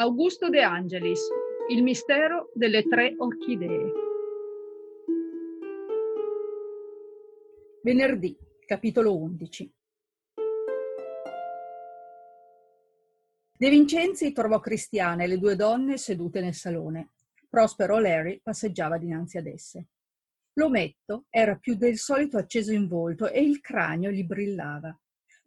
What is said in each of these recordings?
Augusto De Angelis, Il mistero delle tre orchidee. Venerdì, capitolo 11. De Vincenzi trovò Cristiana e le due donne sedute nel salone. Prospero Larry passeggiava dinanzi ad esse. L'ometto era più del solito acceso in volto e il cranio gli brillava.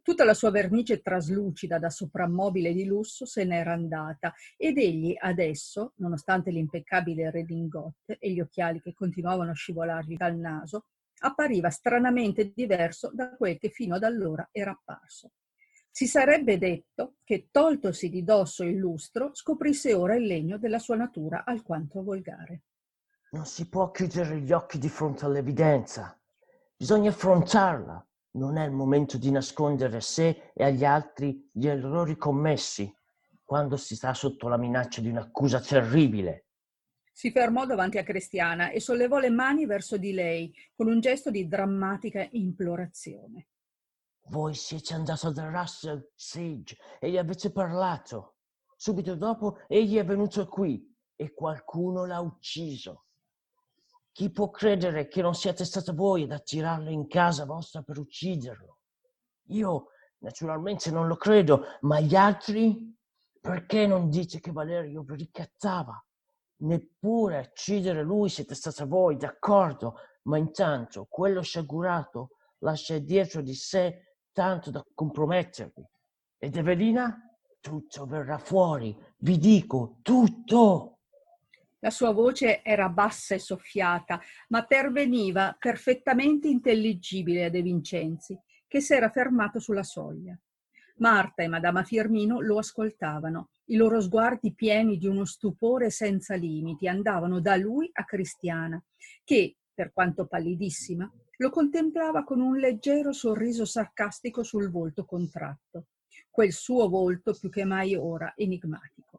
Tutta la sua vernice traslucida da soprammobile di lusso se n'era andata ed egli adesso, nonostante l'impeccabile redingote e gli occhiali che continuavano a scivolargli dal naso, appariva stranamente diverso da quel che fino ad allora era apparso. Si sarebbe detto che, toltosi di dosso il lustro, scoprisse ora il legno della sua natura alquanto volgare. Non si può chiudere gli occhi di fronte all'evidenza. Bisogna affrontarla non è il momento di nascondere a sé e agli altri gli errori commessi quando si sta sotto la minaccia di un'accusa terribile. Si fermò davanti a Cristiana e sollevò le mani verso di lei con un gesto di drammatica implorazione. Voi siete andato da Russell Sage e gli avete parlato. Subito dopo egli è venuto qui e qualcuno l'ha ucciso. Chi può credere che non siate stato voi ad attirarlo in casa vostra per ucciderlo? Io naturalmente non lo credo, ma gli altri? Perché non dite che Valerio vi ricattava? Neppure a uccidere lui siete stata voi, d'accordo, ma intanto quello sciagurato lascia dietro di sé tanto da compromettervi. Ed Evelina? Tutto verrà fuori, vi dico, tutto! La sua voce era bassa e soffiata, ma perveniva perfettamente intelligibile a De Vincenzi, che s'era fermato sulla soglia. Marta e Madama Firmino lo ascoltavano. I loro sguardi pieni di uno stupore senza limiti andavano da lui a Cristiana, che, per quanto pallidissima, lo contemplava con un leggero sorriso sarcastico sul volto contratto, quel suo volto più che mai ora enigmatico.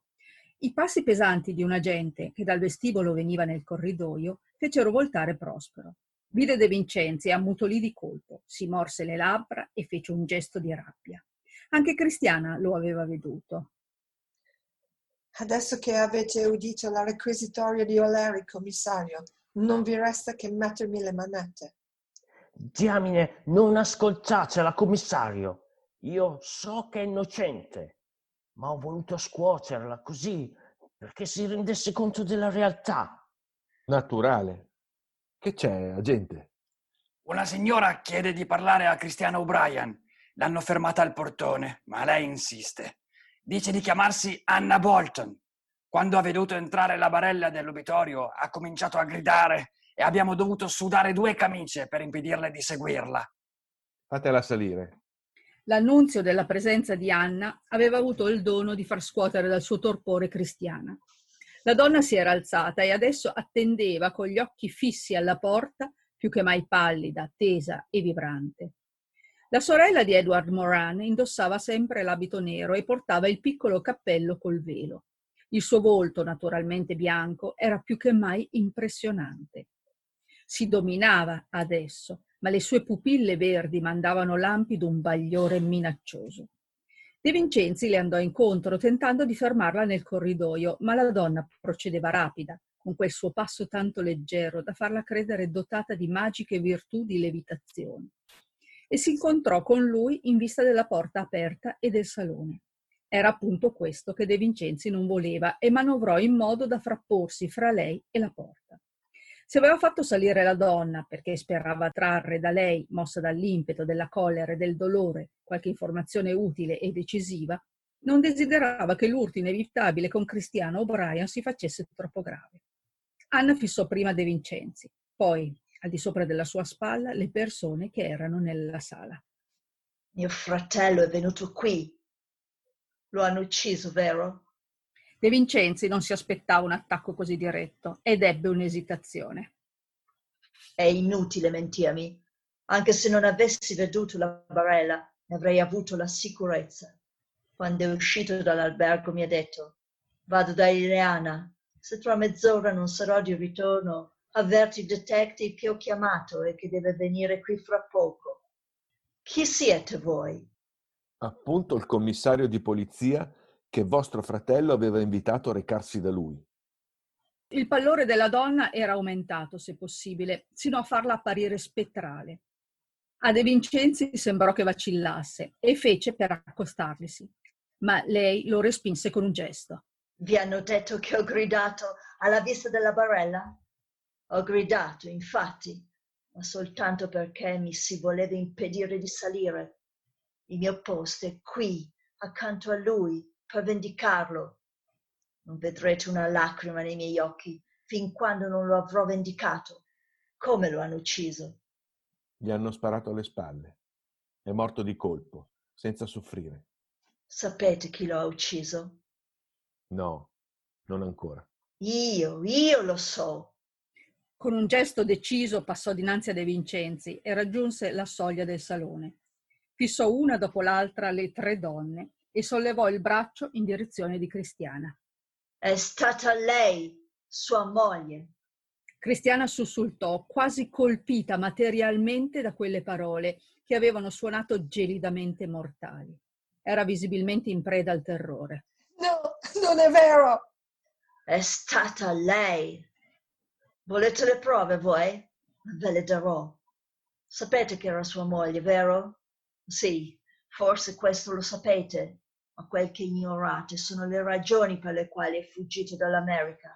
I passi pesanti di un agente che dal vestibolo veniva nel corridoio fecero voltare Prospero. Vide De Vincenzi e ammutolì di colpo, si morse le labbra e fece un gesto di rabbia. Anche Cristiana lo aveva veduto. Adesso che avete udito la requisitoria di Oleri, commissario, non vi resta che mettermi le manette. Diamine, non ascoltatela, commissario. Io so che è innocente ma ho voluto scuoterla così perché si rendesse conto della realtà. Naturale. Che c'è, agente? Una signora chiede di parlare a Cristiana O'Brien. L'hanno fermata al portone, ma lei insiste. Dice di chiamarsi Anna Bolton. Quando ha veduto entrare la barella dell'obitorio ha cominciato a gridare e abbiamo dovuto sudare due camicie per impedirle di seguirla. Fatela salire. L'annunzio della presenza di Anna aveva avuto il dono di far scuotere dal suo torpore Cristiana. La donna si era alzata e adesso attendeva con gli occhi fissi alla porta, più che mai pallida, tesa e vibrante. La sorella di Edward Moran indossava sempre l'abito nero e portava il piccolo cappello col velo. Il suo volto, naturalmente bianco, era più che mai impressionante. Si dominava adesso, ma le sue pupille verdi mandavano lampi d'un bagliore minaccioso. De Vincenzi le andò incontro, tentando di fermarla nel corridoio, ma la donna procedeva rapida, con quel suo passo tanto leggero da farla credere dotata di magiche virtù di levitazione. E si incontrò con lui in vista della porta aperta e del salone. Era appunto questo che De Vincenzi non voleva e manovrò in modo da frapporsi fra lei e la porta. Se aveva fatto salire la donna perché sperava trarre da lei, mossa dall'impeto della collera e del dolore, qualche informazione utile e decisiva, non desiderava che l'urto inevitabile con Cristiano O'Brien si facesse troppo grave. Anna fissò prima De Vincenzi, poi, al di sopra della sua spalla, le persone che erano nella sala. Mio fratello è venuto qui. Lo hanno ucciso, vero? De Vincenzi non si aspettava un attacco così diretto ed ebbe un'esitazione. È inutile mentirmi. Anche se non avessi veduto la barella, ne avrei avuto la sicurezza. Quando è uscito dall'albergo mi ha detto vado da Ileana. Se tra mezz'ora non sarò di ritorno, avverti il detective che ho chiamato e che deve venire qui fra poco. Chi siete voi? Appunto il commissario di polizia che vostro fratello aveva invitato a recarsi da lui. Il pallore della donna era aumentato, se possibile, sino a farla apparire spettrale. A De Vincenzi sembrò che vacillasse e fece per accostarglisi, ma lei lo respinse con un gesto. Vi hanno detto che ho gridato alla vista della barella? Ho gridato, infatti, ma soltanto perché mi si voleva impedire di salire. Il mio posto è qui, accanto a lui, vendicarlo. Non vedrete una lacrima nei miei occhi fin quando non lo avrò vendicato. Come lo hanno ucciso? Gli hanno sparato alle spalle. È morto di colpo, senza soffrire. Sapete chi lo ha ucciso? No, non ancora. Io, io lo so. Con un gesto deciso passò dinanzi a De Vincenzi e raggiunse la soglia del salone. Fissò una dopo l'altra le tre donne e sollevò il braccio in direzione di Cristiana. È stata lei, sua moglie. Cristiana sussultò, quasi colpita materialmente da quelle parole che avevano suonato gelidamente mortali. Era visibilmente in preda al terrore. No, non è vero! È stata lei. Volete le prove voi? Ve le darò. Sapete che era sua moglie, vero? Sì, forse questo lo sapete, ma quel che ignorate sono le ragioni per le quali è fuggito dall'America.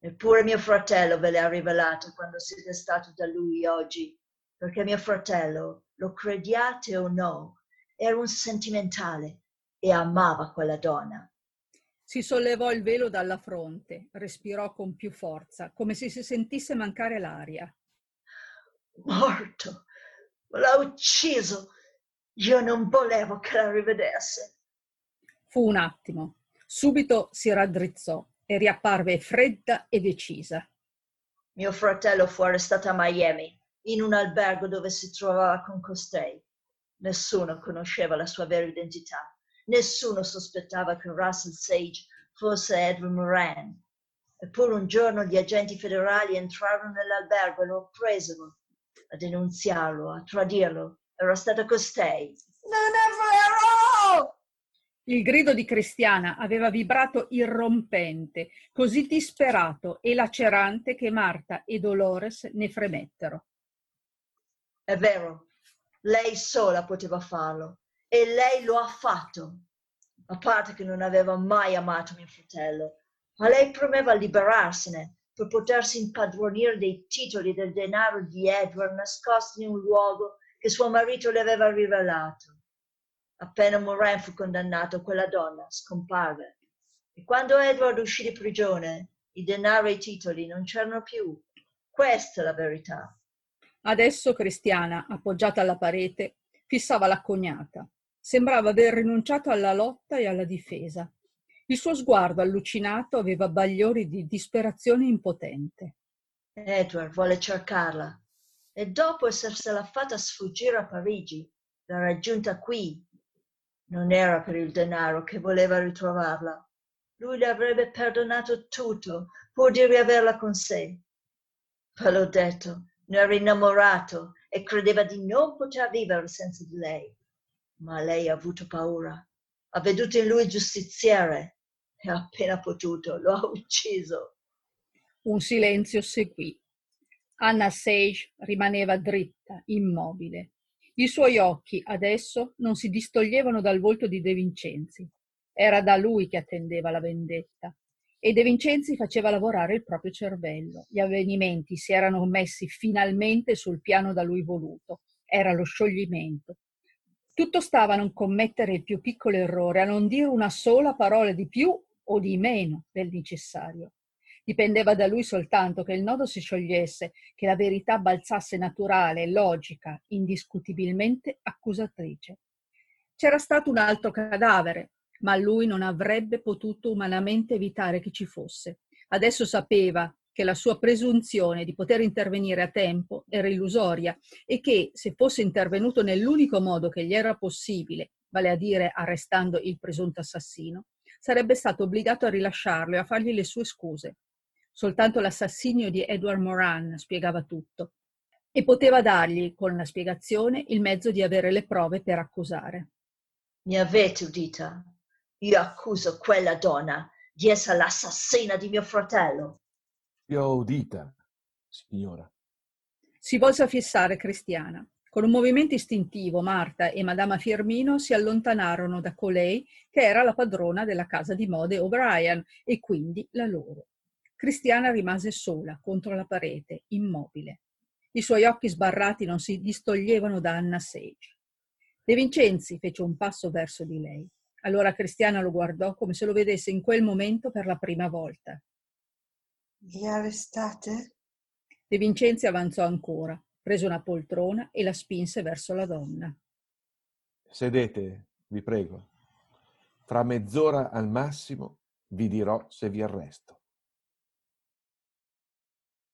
Eppure mio fratello ve le ha rivelate quando siete stato da lui oggi, perché mio fratello, lo crediate o no, era un sentimentale e amava quella donna. Si sollevò il velo dalla fronte, respirò con più forza, come se si sentisse mancare l'aria. Morto! L'ha ucciso! Io non volevo che la rivedesse. Fu un attimo. Subito si raddrizzò e riapparve fredda e decisa. Mio fratello fu arrestato a Miami, in un albergo dove si trovava con costei. Nessuno conosceva la sua vera identità. Nessuno sospettava che Russell Sage fosse Edwin Moran. Eppure un giorno gli agenti federali entrarono nell'albergo e lo presero a denunziarlo, a tradirlo. Era stato costei. Non è vero! Il grido di Cristiana aveva vibrato irrompente, così disperato e lacerante che Marta e Dolores ne fremettero. È vero, lei sola poteva farlo e lei lo ha fatto. A parte che non aveva mai amato mio fratello, ma lei premeva liberarsene per potersi impadronire dei titoli del denaro di Edward nascosti in un luogo che suo marito le aveva rivelato. Appena Moran fu condannato, quella donna scomparve. E quando Edward uscì di prigione, i denari e i titoli non c'erano più. Questa è la verità. Adesso Cristiana, appoggiata alla parete, fissava la cognata. Sembrava aver rinunciato alla lotta e alla difesa. Il suo sguardo allucinato aveva bagliori di disperazione impotente. Edward volle cercarla e dopo essersela fatta sfuggire a Parigi, l'ha raggiunta qui non era per il denaro che voleva ritrovarla. Lui le avrebbe perdonato tutto pur di riaverla con sé. Ve l'ho detto, ne era innamorato e credeva di non poter vivere senza di lei. Ma lei ha avuto paura. Ha veduto in lui giustiziere e appena potuto lo ha ucciso. Un silenzio seguì. Anna Sage rimaneva dritta, immobile. I suoi occhi adesso non si distoglievano dal volto di De Vincenzi. Era da lui che attendeva la vendetta. E De Vincenzi faceva lavorare il proprio cervello. Gli avvenimenti si erano messi finalmente sul piano da lui voluto. Era lo scioglimento. Tutto stava a non commettere il più piccolo errore, a non dire una sola parola di più o di meno del necessario. Dipendeva da lui soltanto che il nodo si sciogliesse, che la verità balzasse naturale, logica, indiscutibilmente accusatrice. C'era stato un altro cadavere, ma lui non avrebbe potuto umanamente evitare che ci fosse. Adesso sapeva che la sua presunzione di poter intervenire a tempo era illusoria e che, se fosse intervenuto nell'unico modo che gli era possibile, vale a dire arrestando il presunto assassino, sarebbe stato obbligato a rilasciarlo e a fargli le sue scuse. Soltanto l'assassinio di Edward Moran spiegava tutto e poteva dargli, con la spiegazione, il mezzo di avere le prove per accusare. Mi avete udita? Io accuso quella donna di essere l'assassina di mio fratello. Vi ho udita, signora. Si volse a fissare Cristiana. Con un movimento istintivo, Marta e Madama Firmino si allontanarono da colei che era la padrona della casa di mode O'Brien e quindi la loro. Cristiana rimase sola contro la parete, immobile. I suoi occhi sbarrati non si distoglievano da Anna Sage. De Vincenzi fece un passo verso di lei. Allora Cristiana lo guardò come se lo vedesse in quel momento per la prima volta. Mi arrestate? De Vincenzi avanzò ancora, prese una poltrona e la spinse verso la donna. Sedete, vi prego. Fra mezz'ora al massimo vi dirò se vi arresto.